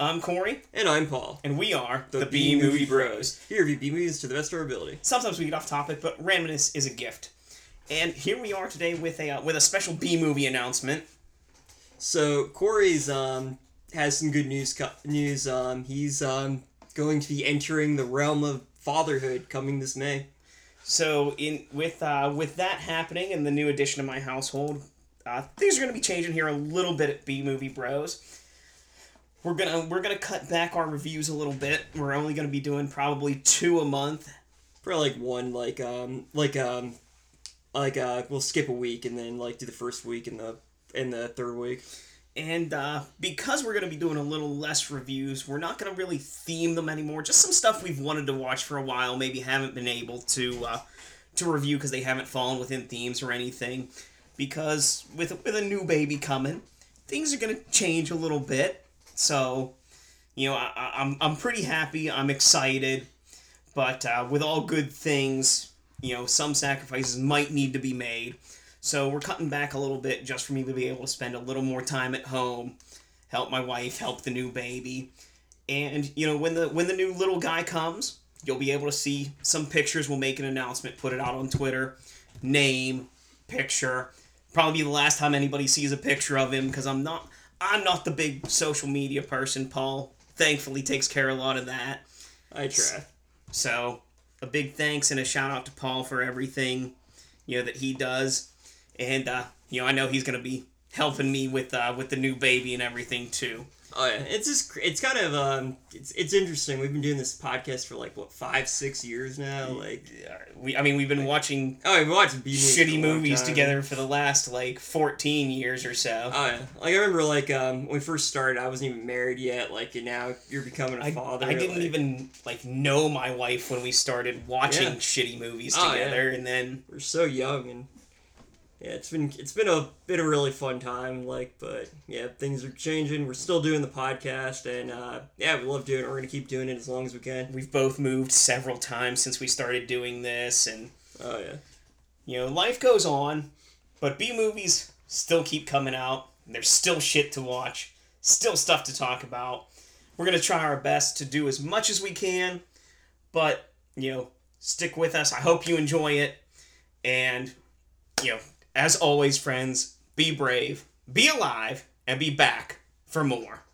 I'm Corey, And I'm Paul. and we are The B Movie Bros. Here review B movies to the best of our ability. Sometimes we get off topic, but randomness is a gift. And here we are today with a uh, with a special B movie announcement. So Corey's um has some good news. Co- news. Um, he's um going to be entering the realm of fatherhood coming this May. So in with uh, with that happening and the new addition to my household, uh, things are going to be changing here a little bit at B Movie Bros. We're gonna we're gonna cut back our reviews a little bit. We're only gonna be doing probably two a month. For like one, like um, like um, like uh, we'll skip a week and then like do the first week and the and the third week. And uh, because we're going to be doing a little less reviews, we're not going to really theme them anymore. Just some stuff we've wanted to watch for a while, maybe haven't been able to uh, to review because they haven't fallen within themes or anything. Because with with a new baby coming, things are going to change a little bit. So, you know, I, I- I'm I'm pretty happy. I'm excited, but uh, with all good things, you know, some sacrifices might need to be made. So we're cutting back a little bit just for me to be able to spend a little more time at home, help my wife, help the new baby. And you know, when the when the new little guy comes, you'll be able to see some pictures. We'll make an announcement, put it out on Twitter, name, picture. Probably be the last time anybody sees a picture of him because I'm not I'm not the big social media person. Paul thankfully takes care of a lot of that. I try. So, a big thanks and a shout out to Paul for everything, you know, that he does. And uh, you know, I know he's gonna be helping me with uh, with the new baby and everything too. Oh yeah, it's just it's kind of um it's it's interesting. We've been doing this podcast for like what five six years now. Like We, I mean, we've been watching oh, we've watched B movies shitty movies time. together for the last like fourteen years or so. Oh yeah, like I remember like um when we first started, I wasn't even married yet. Like and now you're becoming a I, father. I didn't like- even like know my wife when we started watching Yeah. shitty movies Oh, yeah. together, and then We're so young and yeah, it's been it's been a been a really fun time. Like, but yeah, things are changing. We're still doing the podcast, and uh, yeah, we love doing it. We're gonna keep doing it as long as we can. we've both moved several times since we started doing this, and Oh yeah. you know, life goes on, but B movies still keep coming out. and There's still shit to watch, still stuff to talk about. We're gonna try our best to do as much as we can, but you know, stick with us. I hope you enjoy it, and you know, as always, friends, be brave, be alive, and be back for more.